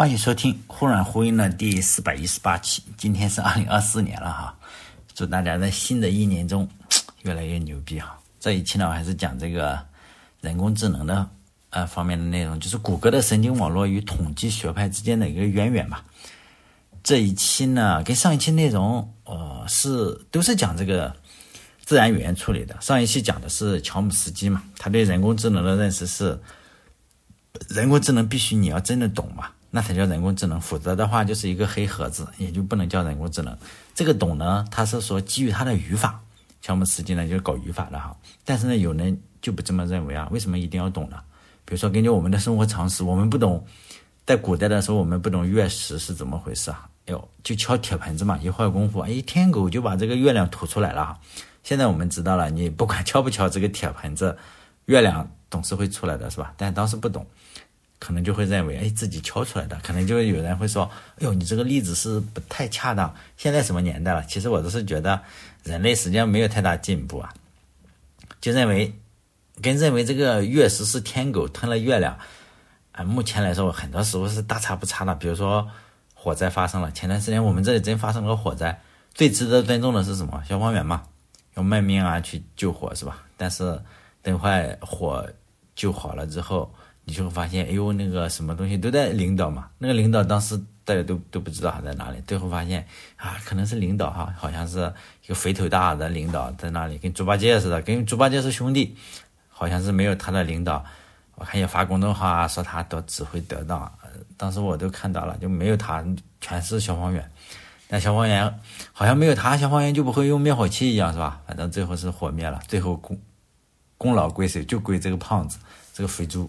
欢迎收听《忽软忽硬》的第四百一十八期。今天是二零二四年了哈，祝大家在新的一年中 越来越牛逼哈。这一期呢，我还是讲这个人工智能的呃方面的内容，就是谷歌的神经网络与统计学派之间的一个渊源吧。这一期呢，跟上一期内容呃是都是讲这个自然语言处理的。上一期讲的是乔姆斯基嘛，他对人工智能的认识是。人工智能必须你要真的懂嘛，那才叫人工智能，否则的话就是一个黑盒子，也就不能叫人工智能。这个懂呢，他是说基于它的语法，像我们实际呢就是搞语法的哈。但是呢，有人就不这么认为啊，为什么一定要懂呢？比如说根据我们的生活常识，我们不懂，在古代的时候我们不懂月食是怎么回事啊？哎呦，就敲铁盆子嘛，一会儿功夫，哎，天狗就把这个月亮吐出来了。现在我们知道了，你不管敲不敲这个铁盆子，月亮总是会出来的，是吧？但当时不懂。可能就会认为，哎，自己敲出来的，可能就有人会说，哎呦，你这个例子是不太恰当。现在什么年代了？其实我都是觉得，人类实际上没有太大进步啊，就认为，跟认为这个月食是天狗吞了月亮，啊，目前来说很多时候是大差不差的。比如说火灾发生了，前段时间我们这里真发生了火灾，最值得尊重的是什么？消防员嘛，要卖命啊去救火是吧？但是等会火救好了之后。你就会发现，哎呦，那个什么东西都在领导嘛。那个领导当时大家都都不知道他在哪里，最后发现啊，可能是领导哈，好像是一个肥头大的领导在那里，跟猪八戒似的，跟猪八戒是兄弟，好像是没有他的领导。我看也发公众号啊，说他都指挥得当，当时我都看到了，就没有他，全是消防员。但消防员好像没有他，消防员就不会用灭火器一样，是吧？反正最后是火灭了，最后功功劳归谁？就归这个胖子，这个肥猪。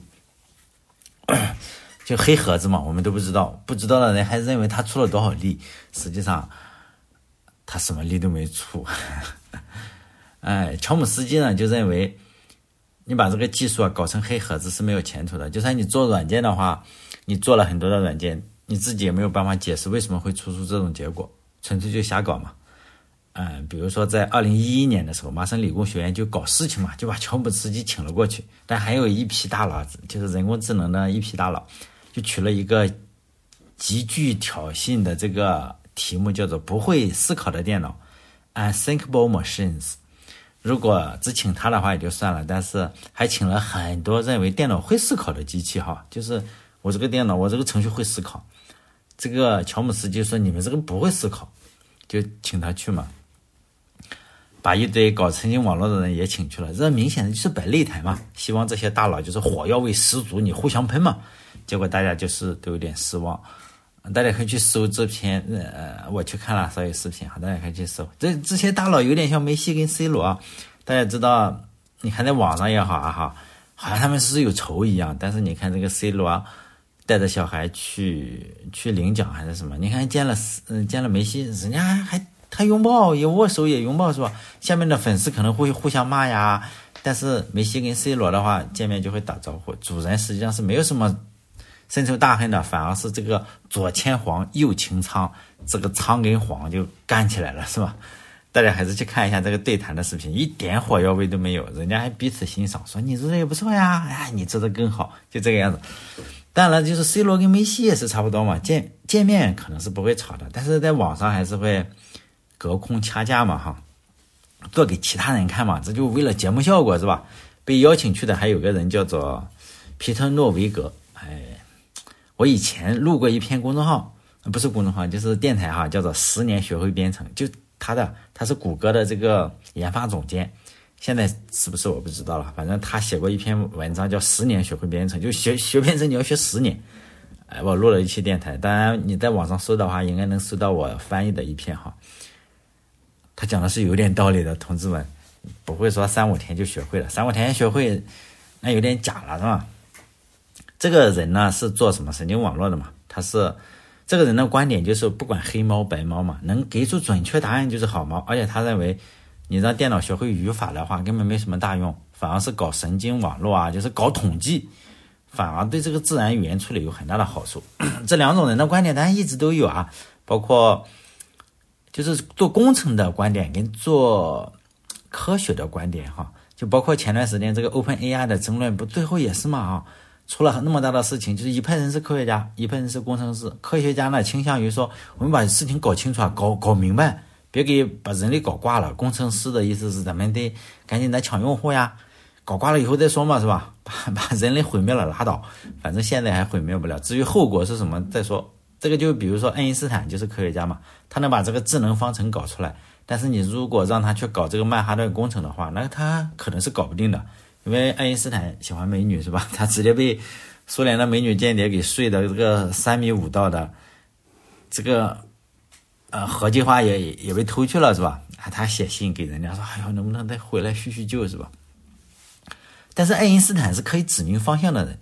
就黑盒子嘛，我们都不知道，不知道的人还认为他出了多少力，实际上他什么力都没出。哎，乔姆斯基呢就认为，你把这个技术啊搞成黑盒子是没有前途的。就算你做软件的话，你做了很多的软件，你自己也没有办法解释为什么会出出这种结果，纯粹就瞎搞嘛。嗯，比如说在二零一一年的时候，麻省理工学院就搞事情嘛，就把乔布斯基请了过去。但还有一批大佬，就是人工智能的一批大佬，就取了一个极具挑衅的这个题目，叫做“不会思考的电脑 ”（unthinkable machines）。如果只请他的话也就算了，但是还请了很多认为电脑会思考的机器，哈，就是我这个电脑，我这个程序会思考。这个乔姆斯基说：“你们这个不会思考，就请他去嘛。”把一堆搞神经网络的人也请去了，这明显的就是摆擂台嘛，希望这些大佬就是火药味十足，你互相喷嘛。结果大家就是都有点失望，大家可以去搜这篇，呃，我去看了所有视频哈，大家可以去搜。这这些大佬有点像梅西跟 C 罗，大家知道，你看在网上也好啊哈，好像他们是有仇一样。但是你看这个 C 罗带着小孩去去领奖还是什么，你看见了嗯见了梅西，人家还。他拥抱也握手也拥抱是吧？下面的粉丝可能会互相骂呀，但是梅西跟 C 罗的话见面就会打招呼。主人实际上是没有什么深仇大恨的，反而是这个左牵黄右擎苍，这个苍跟黄就干起来了是吧？大家还是去看一下这个对谈的视频，一点火药味都没有，人家还彼此欣赏，说你做的也不错呀，哎，你做的更好，就这个样子。当然，就是 C 罗跟梅西也是差不多嘛，见见面可能是不会吵的，但是在网上还是会。隔空掐架嘛，哈，做给其他人看嘛，这就为了节目效果是吧？被邀请去的还有个人叫做皮特诺维格，哎，我以前录过一篇公众号，不是公众号，就是电台哈，叫做“十年学会编程”，就他的，他是谷歌的这个研发总监，现在是不是我不知道了，反正他写过一篇文章叫“十年学会编程”，就学学编程你要学十年，哎，我录了一期电台，当然你在网上搜的话，应该能搜到我翻译的一篇哈。他讲的是有点道理的，同志们，不会说三五天就学会了，三五天学会那有点假了，是吧？这个人呢是做什么神经网络的嘛？他是这个人的观点就是不管黑猫白猫嘛，能给出准确答案就是好猫，而且他认为你让电脑学会语法的话根本没什么大用，反而是搞神经网络啊，就是搞统计，反而对这个自然语言处理有很大的好处。这两种人的观点当然一直都有啊，包括。就是做工程的观点跟做科学的观点哈，就包括前段时间这个 Open AI 的争论，不最后也是嘛啊，出了那么大的事情，就是一派人是科学家，一派人是工程师。科学家呢倾向于说，我们把事情搞清楚啊，搞搞明白，别给把人类搞挂了。工程师的意思是咱们得赶紧来抢用户呀，搞挂了以后再说嘛，是吧？把把人类毁灭了拉倒，反正现在还毁灭不了。至于后果是什么再说。这个就比如说爱因斯坦就是科学家嘛，他能把这个智能方程搞出来。但是你如果让他去搞这个曼哈顿工程的话，那他可能是搞不定的。因为爱因斯坦喜欢美女是吧？他直接被苏联的美女间谍给睡的这个三米五道的这个呃核计划也也被偷去了是吧？啊，他写信给人家说，哎呦，能不能再回来叙叙旧是吧？但是爱因斯坦是可以指明方向的人，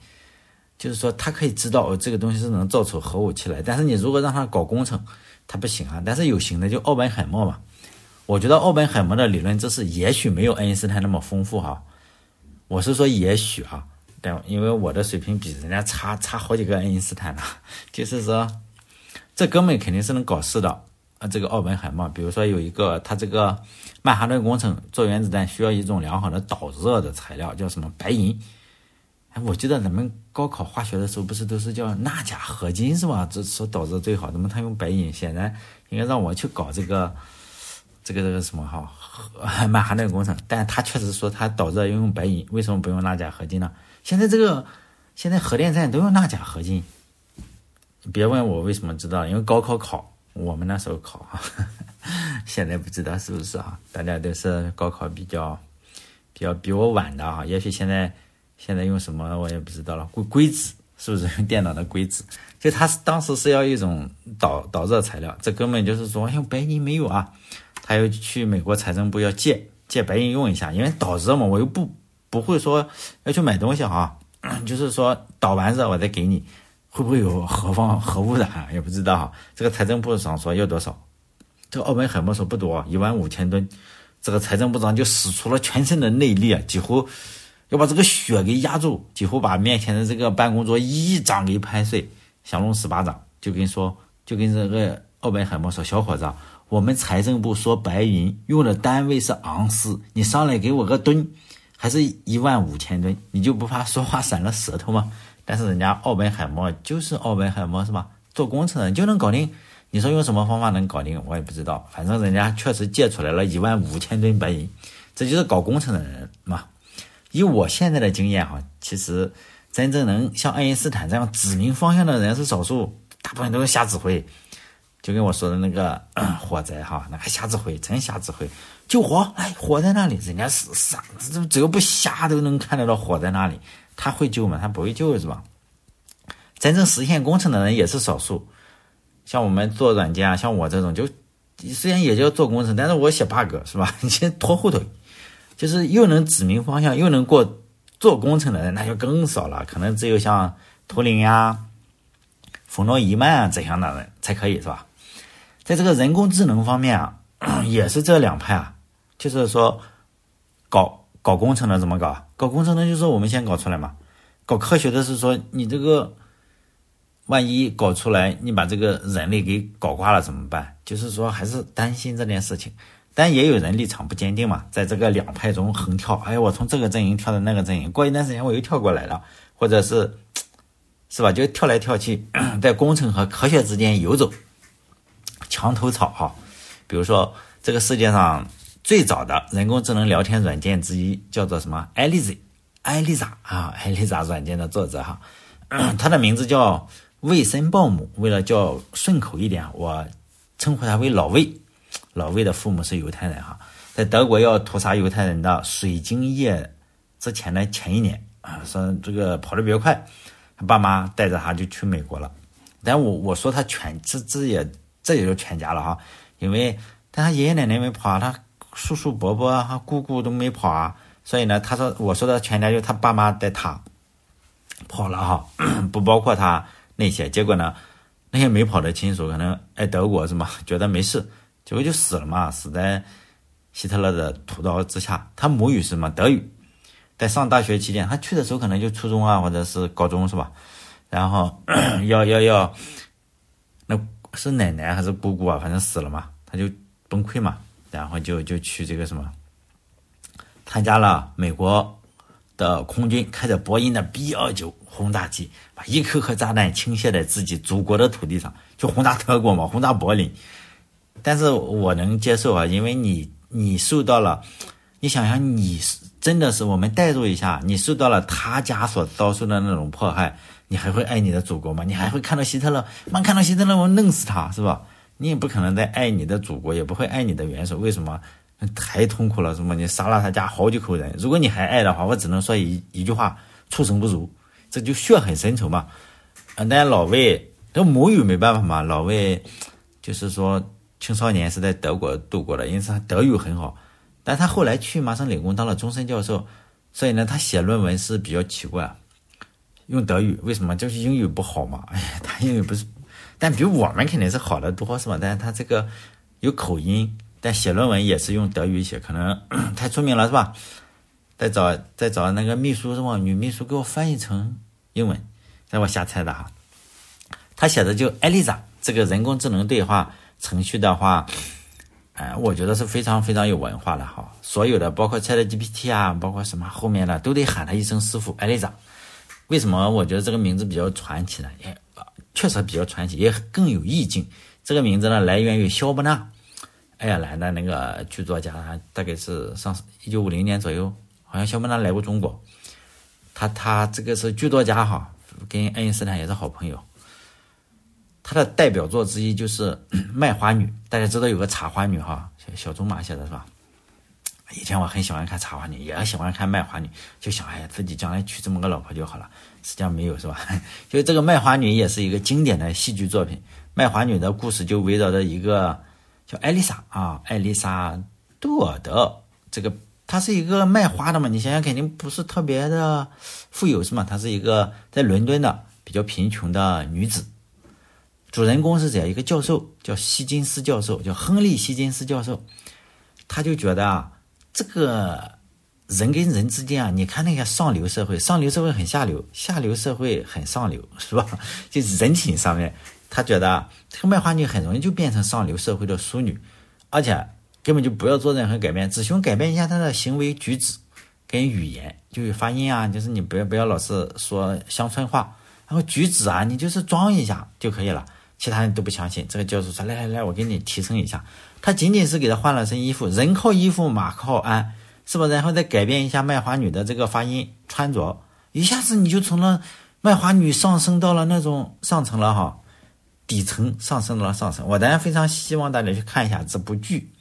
就是说他可以知道，这个东西是能造出核武器来。但是你如果让他搞工程，他不行啊。但是有行的就奥本海默嘛。我觉得奥本海默的理论知识也许没有爱因斯坦那么丰富哈。我是说也许啊，但因为我的水平比人家差差好几个爱因斯坦呢，就是说，这哥们肯定是能搞事的啊。这个奥本海默，比如说有一个他这个曼哈顿工程做原子弹需要一种良好的导热的材料，叫什么白银？哎，我记得咱们高考化学的时候不是都是叫钠钾合金是吧？这说导热最好，怎么他用白银？显然应该让我去搞这个。这个这个什么哈，曼哈顿工程，但他确实说他导热要用白银，为什么不用钠钾合金呢？现在这个现在核电站都用钠钾合金，别问我为什么知道，因为高考考我们那时候考，现在不知道是不是啊？大家都是高考比较比较比我晚的啊，也许现在现在用什么我也不知道了，硅硅脂是不是用电脑的硅脂？就他当时是要一种导导热材料，这根本就是说用白银没有啊。他又去美国财政部要借借白银用一下，因为导热嘛，我又不不会说要去买东西哈，就是说导完热我再给你，会不会有核放核污染也不知道。这个财政部长说要多少，这个奥本海默说不多，一万五千吨。这个财政部长就使出了全身的内力啊，几乎要把这个血给压住，几乎把面前的这个办公桌一掌给拍碎，降龙十八掌，就跟说就跟这个奥本海默说，小伙子。我们财政部说白银用的单位是盎司，你上来给我个吨，还是一万五千吨，你就不怕说话闪了舌头吗？但是人家奥本海默就是奥本海默是吧？做工程的就能搞定。你说用什么方法能搞定？我也不知道。反正人家确实借出来了一万五千吨白银，这就是搞工程的人嘛。以我现在的经验哈，其实真正能像爱因斯坦这样指明方向的人是少数，大部分都是瞎指挥。就跟我说的那个 火灾哈，那还瞎指挥，真瞎指挥，救火，哎，火在那里，人家是傻，这只要不瞎都能看得到火在那里，他会救吗？他不会救是吧？真正实现工程的人也是少数，像我们做软件啊，像我这种，就虽然也叫做工程，但是我写 bug 是吧？你先拖后腿，就是又能指明方向，又能过做工程的人，那就更少了，可能只有像图灵呀、冯诺依曼啊这样的人才可以是吧？在这个人工智能方面啊，也是这两派啊，就是说，搞搞工程的怎么搞？搞工程的就是我们先搞出来嘛。搞科学的是说，你这个万一搞出来，你把这个人类给搞挂了怎么办？就是说还是担心这件事情。但也有人立场不坚定嘛，在这个两派中横跳。哎，我从这个阵营跳到那个阵营，过一段时间我又跳过来了，或者是，是吧？就跳来跳去，在工程和科学之间游走。墙头草哈，比如说这个世界上最早的人工智能聊天软件之一叫做什么？艾丽莎，艾丽莎啊，艾丽莎软件的作者哈，他的名字叫魏森鲍姆。为了叫顺口一点，我称呼他为老魏。老魏的父母是犹太人哈，在德国要屠杀犹太人的水晶夜之前的前一年啊，说这个跑得比较快，他爸妈带着他就去美国了。但我我说他全这这也。这也就全家了哈，因为但他爷爷奶奶没跑，他叔叔伯伯啊、姑姑都没跑啊，所以呢，他说我说的全家就他爸妈带他跑了哈，不包括他那些。结果呢，那些没跑的亲属可能爱德国是吗？觉得没事，结果就死了嘛，死在希特勒的屠刀之下。他母语是什么？德语。在上大学期间，他去的时候可能就初中啊，或者是高中是吧？然后 要要要那。是奶奶还是姑姑啊？反正死了嘛，他就崩溃嘛，然后就就去这个什么，参加了美国的空军开着波音的 B 二九轰炸机，把一颗颗炸弹倾泻在自己祖国的土地上，就轰炸德国嘛，轰炸柏林。但是我能接受啊，因为你你受到了，你想想，你真的是我们代入一下，你受到了他家所遭受的那种迫害，你还会爱你的祖国吗？你还会看到希特勒，妈看到希特勒我弄死他是吧？你也不可能再爱你的祖国，也不会爱你的元首，为什么？太痛苦了，是吗？你杀了他家好几口人，如果你还爱的话，我只能说一一句话：畜生不如。这就血很深仇嘛。啊，但老魏那母语没办法嘛，老魏就是说。青少年是在德国度过的，因此他德语很好。但他后来去麻省理工当了终身教授，所以呢，他写论文是比较奇怪，用德语。为什么？就是英语不好嘛。哎，他英语不是，但比我们肯定是好的多，是吧？但是他这个有口音，但写论文也是用德语写，可能太出名了，是吧？再找再找那个秘书是吧？女秘书给我翻译成英文，在我瞎猜的哈。他写的就艾丽莎这个人工智能对话。程序的话，哎，我觉得是非常非常有文化的哈。所有的包括 ChatGPT 啊，包括什么后面的，都得喊他一声师傅艾丽莎。为什么我觉得这个名字比较传奇呢？也确实比较传奇，也更有意境。这个名字呢，来源于肖伯纳，爱尔兰的那个剧作家，大概是上一九五零年左右，好像肖伯纳来过中国。他他这个是剧作家哈，跟爱因斯坦也是好朋友。他的代表作之一就是 《卖花女》，大家知道有个茶花女哈，小小仲马写的是吧？以前我很喜欢看茶花女，也喜欢看卖花女，就想哎呀，自己将来娶这么个老婆就好了。实际上没有是吧？就这个卖花女也是一个经典的戏剧作品。卖花女的故事就围绕着一个叫艾丽莎啊，艾丽莎杜尔德，这个她是一个卖花的嘛，你想想肯定不是特别的富有是吗？她是一个在伦敦的比较贫穷的女子。主人公是这样一个教授，叫希金斯教授，叫亨利希金斯教授。他就觉得啊，这个人跟人之间啊，你看那个上流社会，上流社会很下流，下流社会很上流，是吧？就是人品上面，他觉得啊这个卖花女很容易就变成上流社会的淑女，而且根本就不要做任何改变，只需要改变一下她的行为举止跟语言，就是发音啊，就是你不要不要老是说乡村话，然后举止啊，你就是装一下就可以了。其他人都不相信，这个教授说：“来来来，我给你提升一下。”他仅仅是给他换了身衣服，人靠衣服，马靠鞍，是吧？然后再改变一下卖花女的这个发音、穿着，一下子你就从了卖花女上升到了那种上层了哈，底层上升到了上层。我当然非常希望大家去看一下这部剧。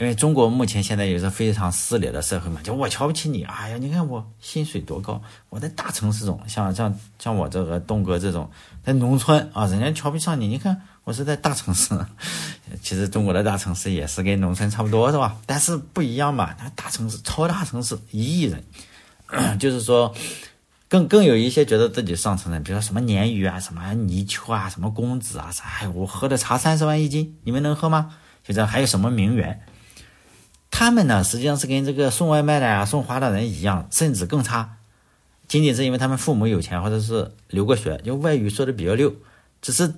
因为中国目前现在也是非常撕裂的社会嘛，就我瞧不起你，哎呀，你看我薪水多高，我在大城市中，像像像我这个东哥这种在农村啊，人家瞧不上你，你看我是在大城市，其实中国的大城市也是跟农村差不多是吧？但是不一样嘛，那大城市超大城市一亿人，就是说更更有一些觉得自己上层的，比如说什么鲶鱼啊，什么泥鳅啊，什么公子啊，啥，哎，我喝的茶三十万一斤，你们能喝吗？就这还有什么名媛？他们呢，实际上是跟这个送外卖的啊、送花的人一样，甚至更差。仅仅是因为他们父母有钱，或者是留过学，就外语说的比较溜，只是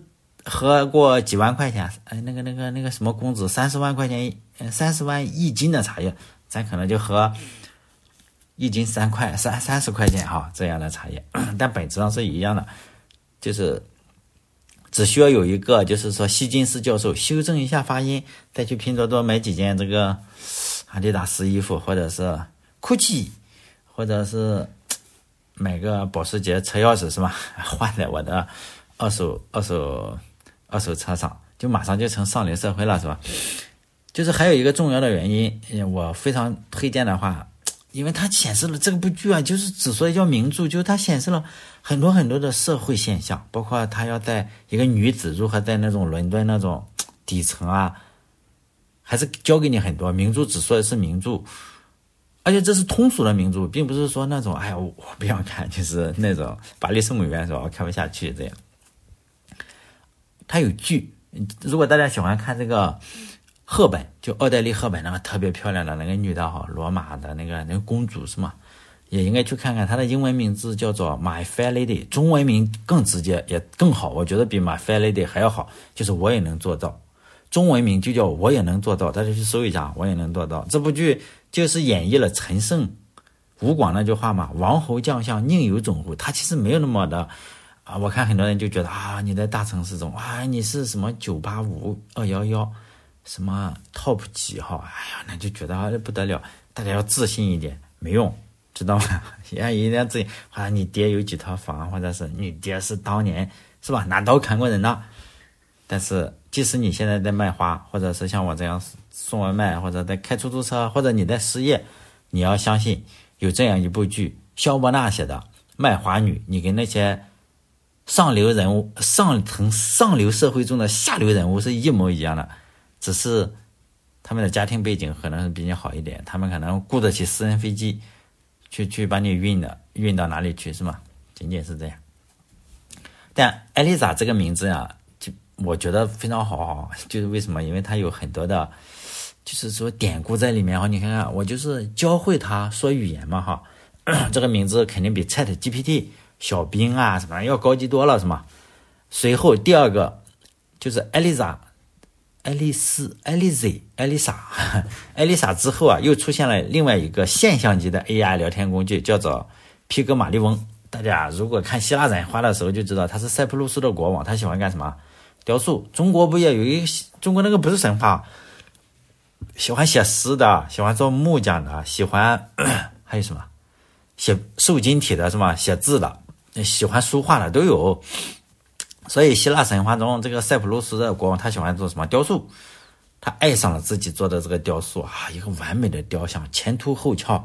喝过几万块钱，哎，那个、那个、那个什么工资三十万块钱，三十万一斤的茶叶，咱可能就喝一斤三块、三三十块钱哈这样的茶叶，但本质上是一样的，就是只需要有一个，就是说希金斯教授修正一下发音，再去拼多多买几件这个。阿迪达斯衣服，或者是 GUCCI，或者是买个保时捷车钥匙是吧？换在我的二手二手二手车上，就马上就成上流社会了是吧？就是还有一个重要的原因，我非常推荐的话，因为它显示了这部剧啊，就是之所以叫名著，就是它显示了很多很多的社会现象，包括他要在一个女子如何在那种伦敦那种底层啊。还是教给你很多名著，只说的是名著，而且这是通俗的名著，并不是说那种哎呀我不想看，就是那种巴黎圣母院是吧？我看不下去这样。它有剧，如果大家喜欢看这个赫本，就奥黛丽赫本那个特别漂亮的那个女的哈，罗马的那个那个公主是吗？也应该去看看。她的英文名字叫做 My Fair Lady，中文名更直接也更好，我觉得比 My Fair Lady 还要好，就是我也能做到。中文名就叫我也能做到，大家去搜一下，我也能做到。这部剧就是演绎了陈胜吴广那句话嘛，“王侯将相宁有种乎”，他其实没有那么的啊。我看很多人就觉得啊，你在大城市中啊，你是什么九八五二幺幺，什么 top 几号，哎呀，那就觉得啊不得了。大家要自信一点，没用，知道吗？要一定要自信。好像你爹有几套房，或者是你爹是当年是吧拿刀砍过人的。但是，即使你现在在卖花，或者是像我这样送外卖，或者在开出租车，或者你在失业，你要相信。有这样一部剧，肖伯纳写的《卖花女》，你跟那些上流人物、上层上流社会中的下流人物是一模一样的，只是他们的家庭背景可能是比你好一点，他们可能雇得起私人飞机，去去把你运的运到哪里去，是吗？仅仅是这样。但艾丽莎这个名字呀，就我觉得非常好，就是为什么？因为它有很多的。就是说典故在里面哈，你看看我就是教会他说语言嘛哈，这个名字肯定比 Chat GPT 小兵啊什么要高级多了是吗？随后第二个就是艾丽莎、爱丽丝、爱丽 Z、艾丽莎、艾丽莎之后啊，又出现了另外一个现象级的 AI 聊天工具，叫做皮格马利翁。大家如果看希腊神话的时候就知道，他是塞浦路斯的国王，他喜欢干什么？雕塑。中国不也有一个中国那个不是神话？喜欢写诗的，喜欢做木匠的，喜欢 还有什么写瘦金体的，是吗？写字的，喜欢书画的都有。所以希腊神话中，这个塞浦路斯的国王他喜欢做什么？雕塑。他爱上了自己做的这个雕塑啊，一个完美的雕像，前凸后翘，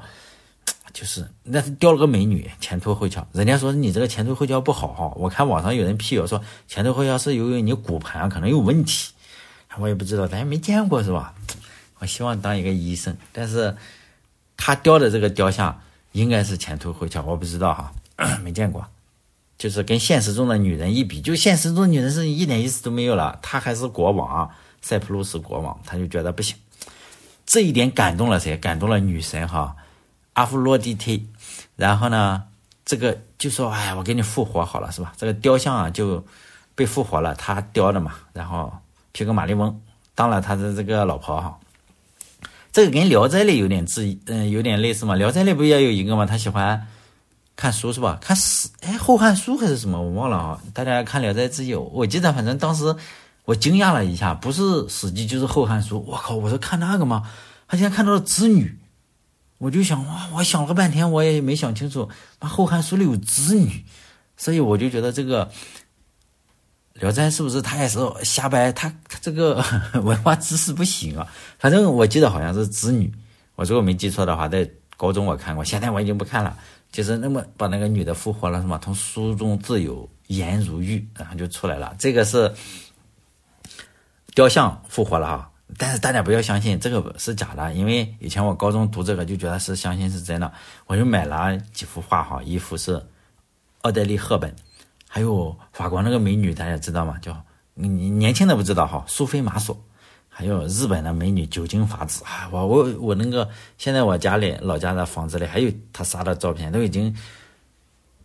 就是那是雕了个美女，前凸后翘。人家说你这个前凸后翘不好哈，我看网上有人辟谣说前凸后翘是由于你骨盆可能有问题，我也不知道，咱也没见过是吧？我希望当一个医生，但是他雕的这个雕像应该是前凸后翘，我不知道哈，没见过。就是跟现实中的女人一比，就现实中女人是一点意思都没有了。他还是国王，塞浦路斯国王，他就觉得不行。这一点感动了谁？感动了女神哈，阿芙洛狄忒。然后呢，这个就说，哎，我给你复活好了，是吧？这个雕像啊就被复活了，他雕的嘛。然后皮格马利翁当了他的这个老婆哈。这个跟《聊斋》里有点字，嗯，有点类似嘛。《聊斋》里不也有一个嘛？他喜欢看书是吧？看史，哎，《后汉书》还是什么？我忘了啊。大家看《聊斋志异》，我记得反正当时我惊讶了一下，不是《史记》就是《后汉书》。我靠，我说看那个吗？他竟然看到了织女，我就想哇，我想了半天，我也没想清楚，那《后汉书》里有织女，所以我就觉得这个。聊斋是不是他也是瞎掰？他他这个 文化知识不行啊！反正我记得好像是织女，我如果没记错的话，在高中我看过，现在我已经不看了。就是那么把那个女的复活了，是吗？从书中自有颜如玉，然后就出来了。这个是雕像复活了哈，但是大家不要相信这个是假的，因为以前我高中读这个就觉得是相信是真的，我就买了几幅画哈，一幅是奥黛丽·赫本。还有法国那个美女，大家知道吗？叫你年轻的不知道哈，苏菲玛索。还有日本的美女酒精法子啊，我我我那个现在我家里老家的房子里还有她仨的照片，都已经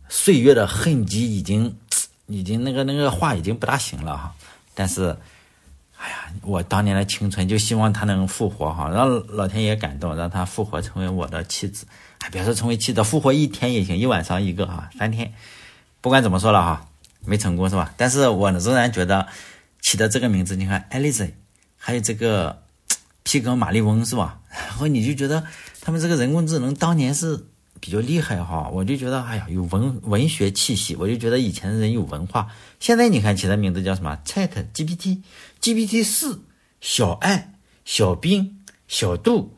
岁月的痕迹已经已经那个那个画已经不大行了哈。但是，哎呀，我当年的青春就希望她能复活哈，让老天爷感动，让她复活成为我的妻子。哎，别说成为妻子，复活一天也行，一晚上一个哈，三天。不管怎么说了哈，没成功是吧？但是我仍然觉得起的这个名字，你看艾丽丝，还有这个 皮格马利翁是吧？然后你就觉得他们这个人工智能当年是比较厉害哈，我就觉得哎呀有文文学气息，我就觉得以前的人有文化。现在你看起的名字叫什么？Chat GPT、GPT 四、小爱、小兵、小度，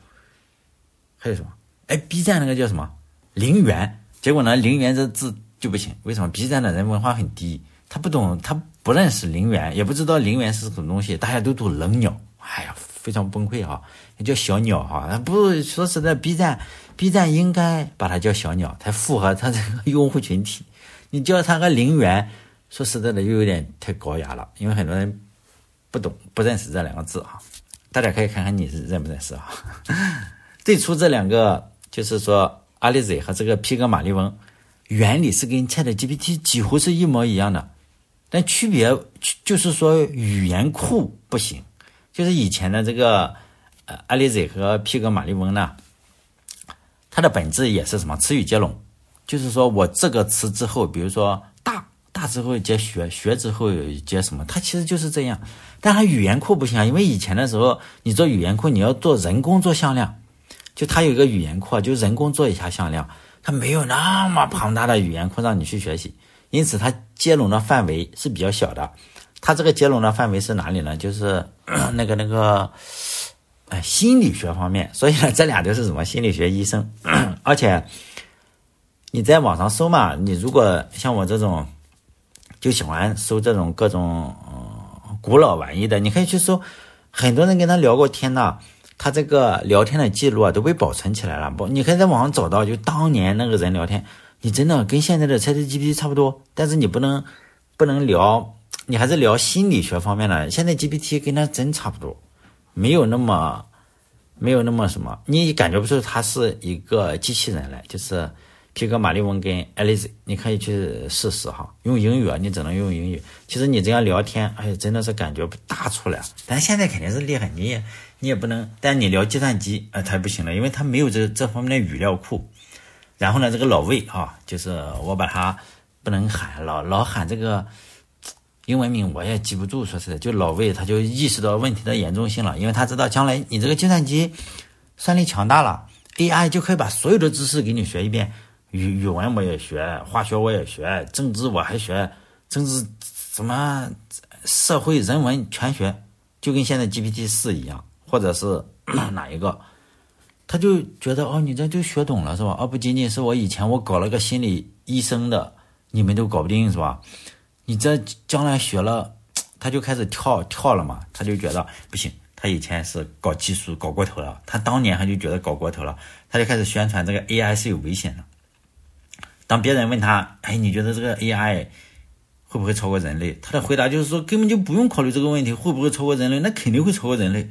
还有什么？哎，B 站那个叫什么？陵园。结果呢，陵园这字。就不行，为什么？B 站的人文化很低，他不懂，他不认识陵园，也不知道陵园是什么东西，大家都读冷鸟，哎呀，非常崩溃啊！叫小鸟哈，不说实在，B 站，B 站应该把它叫小鸟，才符合它这个用户群体。你叫它个陵园，说实在的，又有点太高雅了，因为很多人不懂，不认识这两个字啊。大家可以看看你是认不认识啊？最初这两个就是说，阿里嘴和这个皮格马利翁。原理是跟 Chat GPT 几乎是一模一样的，但区别就是说语言库不行。就是以前的这个呃，阿里 Z 和皮格马利翁呢，它的本质也是什么？词语接龙，就是说我这个词之后，比如说大大之后接学，学之后接什么？它其实就是这样。但它语言库不行啊，因为以前的时候你做语言库，你要做人工做向量，就它有一个语言库，就人工做一下向量，它没有那么庞大的语言库让你去学习，因此它接龙的范围是比较小的。它这个接龙的范围是哪里呢？就是 那个那个，哎，心理学方面。所以呢，这俩都是什么心理学医生。而且你在网上搜嘛，你如果像我这种就喜欢搜这种各种古老玩意的，你可以去搜。很多人跟他聊过天呐，他这个聊天的记录啊都被保存起来了。不，你可以在网上找到，就当年那个人聊天，你真的跟现在的 ChatGPT 差不多，但是你不能不能聊。你还是聊心理学方面的，现在 GPT 跟他真差不多，没有那么，没有那么什么，你感觉不出他是一个机器人来，就是皮革马利翁跟爱丽丝，你可以去试试哈，用英语啊，你只能用英语。其实你这样聊天，哎，真的是感觉不大出来。但现在肯定是厉害，你也你也不能，但你聊计算机，呃，它不行了，因为它没有这这方面的语料库。然后呢，这个老魏啊，就是我把他不能喊老老喊这个。英文名我也记不住，说实在，就老魏他就意识到问题的严重性了，因为他知道将来你这个计算机算力强大了，AI 就可以把所有的知识给你学一遍，语语文我也学，化学我也学，政治我还学，政治什么社会人文全学，就跟现在 GPT 四一样，或者是 哪一个，他就觉得哦，你这就学懂了是吧？而不仅仅是我以前我搞了个心理医生的，你们都搞不定是吧？你这将来学了，他就开始跳跳了嘛？他就觉得不行，他以前是搞技术搞过头了，他当年他就觉得搞过头了，他就开始宣传这个 AI 是有危险的。当别人问他，哎，你觉得这个 AI 会不会超过人类？他的回答就是说，根本就不用考虑这个问题会不会超过人类，那肯定会超过人类，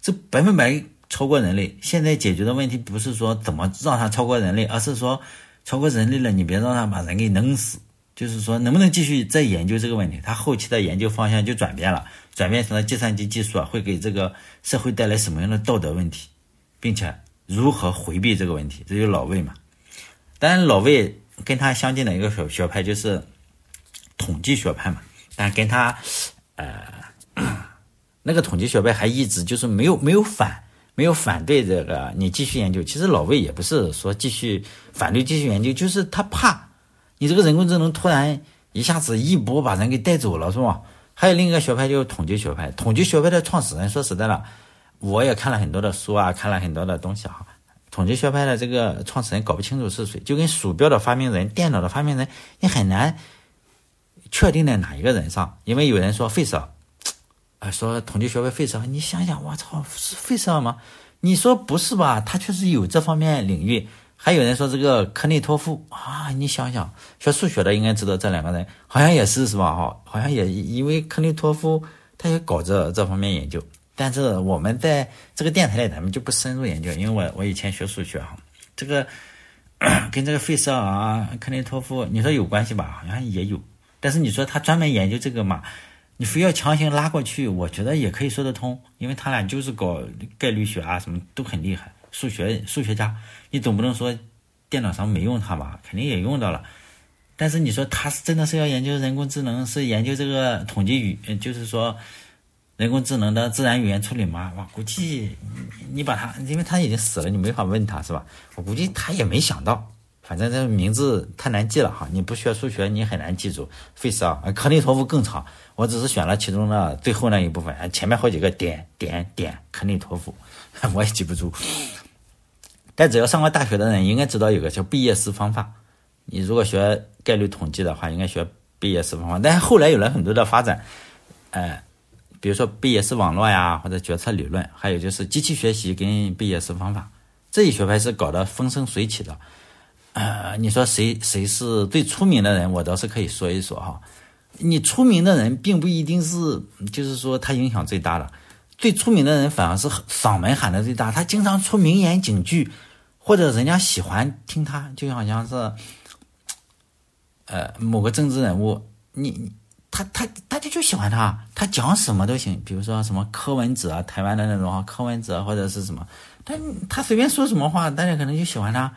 这百分百超过人类。现在解决的问题不是说怎么让它超过人类，而是说超过人类了，你别让它把人给弄死。就是说，能不能继续再研究这个问题？他后期的研究方向就转变了，转变成了计算机技术啊，会给这个社会带来什么样的道德问题，并且如何回避这个问题？这就老魏嘛。当然，老魏跟他相近的一个学学派就是统计学派嘛。但跟他呃 那个统计学派还一直就是没有没有反没有反对这个你继续研究。其实老魏也不是说继续反对继续研究，就是他怕。你这个人工智能突然一下子一波把人给带走了，是吧？还有另一个学派就是统计学派，统计学派的创始人，说实在的，我也看了很多的书啊，看了很多的东西哈。统计学派的这个创始人搞不清楚是谁，就跟鼠标的发明人、电脑的发明人，你很难确定在哪一个人上，因为有人说费舍啊，说统计学派费舍，你想想，我操，是费舍吗？你说不是吧？他确实有这方面领域。还有人说这个科内托夫啊，你想想，学数学的应该知道这两个人，好像也是是吧？哈，好像也因为科内托夫他也搞这这方面研究，但是我们在这个电台里咱们就不深入研究，因为我我以前学数学哈，这个 跟这个费舍尔啊、科内托夫，你说有关系吧？好像也有，但是你说他专门研究这个嘛，你非要强行拉过去，我觉得也可以说得通，因为他俩就是搞概率学啊，什么都很厉害。数学数学家，你总不能说电脑上没用它吧？肯定也用到了。但是你说他是真的是要研究人工智能，是研究这个统计语，就是说人工智能的自然语言处理吗？我估计你把他，因为他已经死了，你没法问他是吧？我估计他也没想到。反正这名字太难记了哈，你不学数学你很难记住。费舍尔、科内托夫更长，我只是选了其中的最后那一部分，前面好几个点点点，科内托夫 我也记不住。但只要上过大学的人应该知道有个叫毕业式方法。你如果学概率统计的话，应该学毕业式方法。但是后来有了很多的发展，呃，比如说毕业式网络呀，或者决策理论，还有就是机器学习跟毕业式方法这一学派是搞得风生水起的。呃，你说谁谁是最出名的人？我倒是可以说一说哈。你出名的人并不一定是，就是说他影响最大的。最出名的人反而是嗓门喊的最大，他经常出名言警句。或者人家喜欢听他，就好像是，呃，某个政治人物，你你他他大家就喜欢他，他讲什么都行。比如说什么柯文哲啊，台湾的那种啊柯文哲或者是什么，他他随便说什么话，大家可能就喜欢他。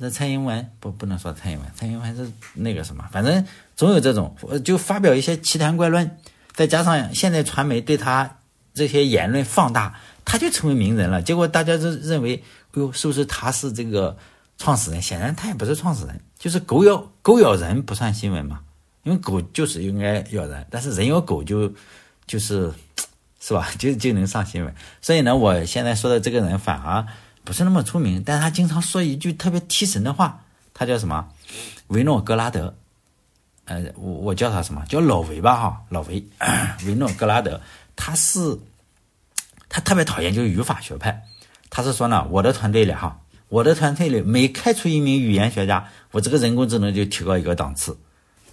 这蔡英文不不能说蔡英文，蔡英文是那个什么，反正总有这种，就发表一些奇谈怪论，再加上现在传媒对他这些言论放大，他就成为名人了。结果大家就认为，哎呦，是不是他是这个创始人？显然他也不是创始人，就是狗咬狗咬人不算新闻嘛，因为狗就是应该咬人，但是人咬狗就就是。是吧？就就能上新闻，所以呢，我现在说的这个人反而不是那么出名，但是他经常说一句特别提神的话，他叫什么？维诺格拉德，呃，我我叫他什么？叫老维吧，哈，老维，维诺格拉德，他是他特别讨厌就是语法学派，他是说呢，我的团队里哈，我的团队里每开出一名语言学家，我这个人工智能就提高一个档次。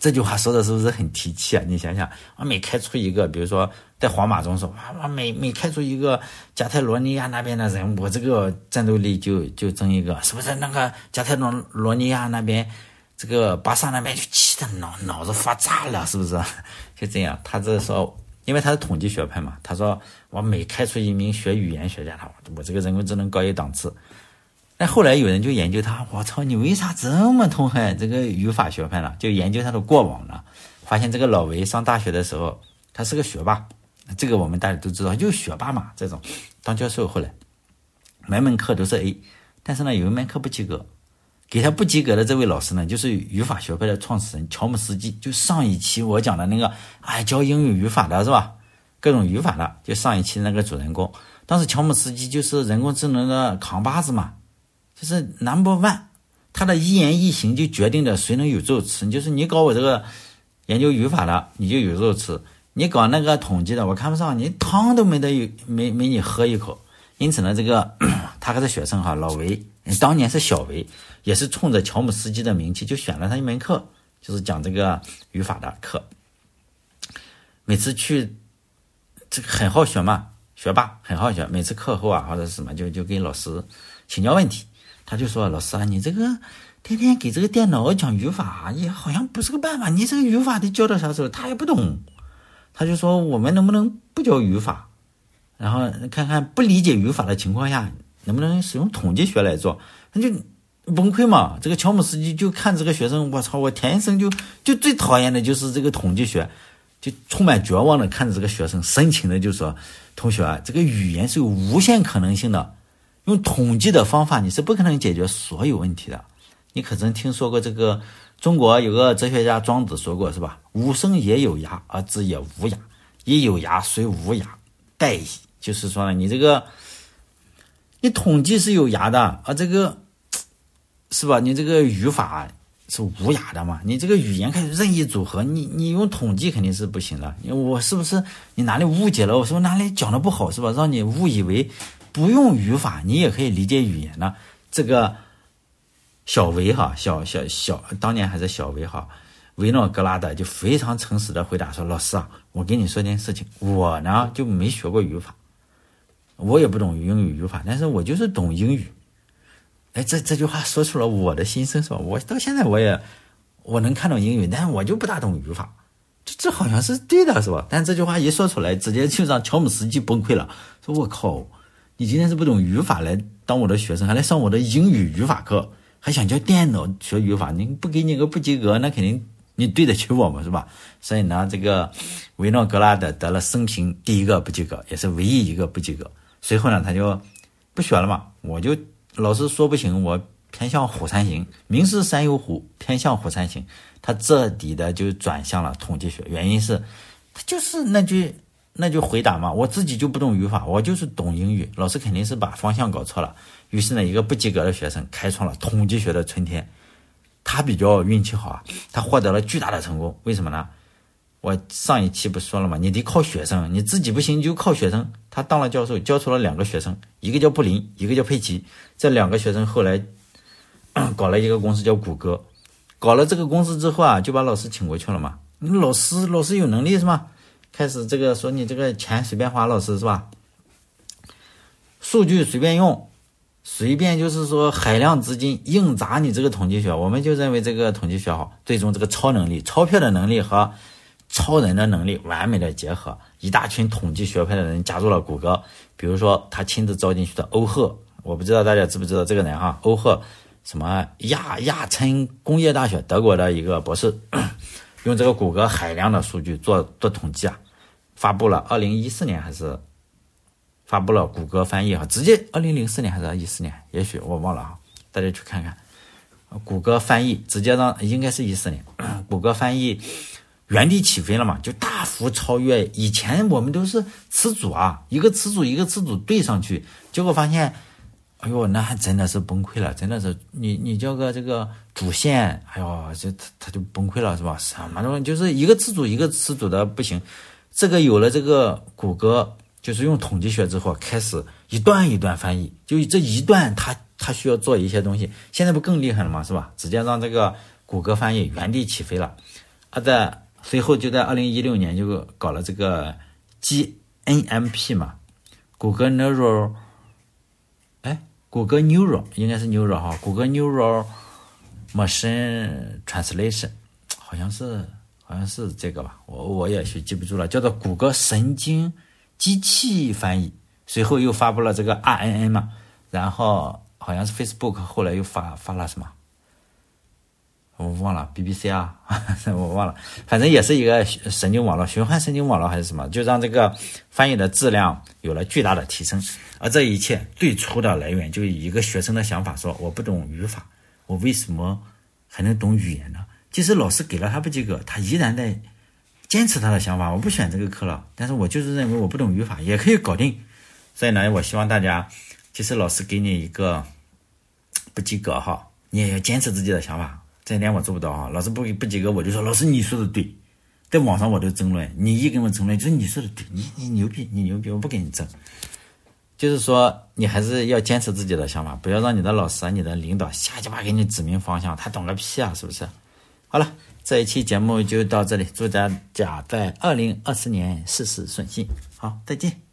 这句话说的是不是很提气啊？你想想，啊，每开出一个，比如说在皇马中说，哇哇，每每开出一个加泰罗尼亚那边的人，我这个战斗力就就增一个，是不是？那个加泰罗罗尼亚那边，这个巴萨那边就气得脑脑子发炸了，是不是？就这样，他这说，因为他是统计学派嘛，他说我每开出一名学语言学家，我这个人工智能高一档次。但后来有人就研究他，我操，你为啥这么痛恨这个语法学派呢？就研究他的过往了，发现这个老维上大学的时候，他是个学霸，这个我们大家都知道，就是学霸嘛。这种当教授后来，每门课都是 A，但是呢，有一门课不及格，给他不及格的这位老师呢，就是语法学派的创始人乔姆斯基，就上一期我讲的那个，哎，教英语语法的是吧？各种语法的，就上一期那个主人公，当时乔姆斯基就是人工智能的扛把子嘛。就是 number one，他的一言一行就决定着谁能有肉吃。就是你搞我这个研究语法的，你就有肉吃；你搞那个统计的，我看不上，你汤都没得有，没没你喝一口。因此呢，这个 他还是学生哈，老维当年是小维，也是冲着乔姆斯基的名气就选了他一门课，就是讲这个语法的课。每次去这个很好学嘛，学霸很好学。每次课后啊或者是什么，就就跟老师请教问题。他就说：“老师啊，你这个天天给这个电脑讲语法，也好像不是个办法。你这个语法得教到啥时候？他也不懂。他就说：我们能不能不教语法？然后看看不理解语法的情况下，能不能使用统计学来做？那就崩溃嘛。这个乔姆斯基就看这个学生，我操，我天生就就最讨厌的就是这个统计学，就充满绝望的看着这个学生，深情的就说：同学啊，这个语言是有无限可能性的。”用统计的方法，你是不可能解决所有问题的。你可曾听说过这个？中国有个哲学家庄子说过，是吧？吾生也有涯，而知也无涯。以有涯，虽无涯，殆。就是说呢，你这个，你统计是有牙的，而这个，是吧？你这个语法是无雅的嘛？你这个语言开始任意组合，你你用统计肯定是不行的。我是不是你哪里误解了？我说哪里讲的不好？是吧？让你误以为。不用语法，你也可以理解语言呢。这个小维哈，小小小，当年还是小维哈，维诺格拉德就非常诚实的回答说：“老师啊，我跟你说件事情，我呢就没学过语法，我也不懂英语语法，但是我就是懂英语。”哎，这这句话说出了我的心声，是吧？我到现在我也我能看懂英语，但是我就不大懂语法。这这好像是对的，是吧？但这句话一说出来，直接就让乔姆斯基崩溃了，说我靠！你今天是不懂语法来当我的学生，还来上我的英语语法课，还想教电脑学语法？你不给你个不及格，那肯定你对得起我们，是吧？所以呢，这个维诺格拉德得了生平第一个不及格，也是唯一一个不及格。随后呢，他就不学了嘛，我就老师说不行，我偏向虎山行，名是山有虎，偏向虎山行。他彻底的就转向了统计学，原因是，他就是那句。那就回答嘛，我自己就不懂语法，我就是懂英语。老师肯定是把方向搞错了。于是呢，一个不及格的学生开创了统计学的春天。他比较运气好啊，他获得了巨大的成功。为什么呢？我上一期不说了吗？你得靠学生，你自己不行就靠学生。他当了教授，教出了两个学生，一个叫布林，一个叫佩奇。这两个学生后来 搞了一个公司叫谷歌。搞了这个公司之后啊，就把老师请过去了嘛。你老师，老师有能力是吗？开始这个说你这个钱随便花，老师是吧？数据随便用，随便就是说海量资金硬砸你这个统计学，我们就认为这个统计学好。最终这个超能力、钞票的能力和超人的能力完美的结合，一大群统计学派的人加入了谷歌。比如说他亲自招进去的欧赫，我不知道大家知不知道这个人哈，欧赫什么亚亚琛工业大学德国的一个博士，用这个谷歌海量的数据做做统计啊，发布了二零一四年还是发布了谷歌翻译哈，直接二零零四年还是一四年，也许我忘了哈，大家去看看。谷歌翻译直接让应该是一四年，谷歌翻译原地起飞了嘛，就大幅超越以前我们都是词组啊，一个词组一个词组对上去，结果发现，哎呦，那还真的是崩溃了，真的是你你叫个这个主线，哎呦，这他他就崩溃了是吧？什么东西就是一个词组一个词组的不行，这个有了这个谷歌就是用统计学之后开始一段一段翻译，就这一段它。他需要做一些东西，现在不更厉害了吗？是吧？直接让这个谷歌翻译原地起飞了。啊，的随后就在二零一六年就搞了这个 GNMP 嘛，谷歌 Neural，哎，谷歌 Neural 应该是 Neural 哈，谷歌 Neural Machine Translation，好像是好像是这个吧，我我也是记不住了，叫做谷歌神经机器翻译。随后又发布了这个 RNN 嘛，然后。好像是 Facebook 后来又发发了什么，我忘了 BBC 啊，我忘了，反正也是一个神经网络，循环神经网络还是什么，就让这个翻译的质量有了巨大的提升。而这一切最初的来源，就一个学生的想法，说我不懂语法，我为什么还能懂语言呢？即使老师给了他不及格，他依然在坚持他的想法，我不选这个课了。但是我就是认为我不懂语法也可以搞定。所以呢，我希望大家。其实老师给你一个不及格哈，你也要坚持自己的想法。这点我做不到哈。老师不不及格，我就说老师你说的对。在网上我都争论，你一跟我争论，就是你说的对，你你牛逼，你牛逼，我不跟你争。就是说，你还是要坚持自己的想法，不要让你的老师、你的领导瞎鸡巴给你指明方向，他懂个屁啊，是不是？好了，这一期节目就到这里，祝大家在二零二四年事事顺心。好，再见。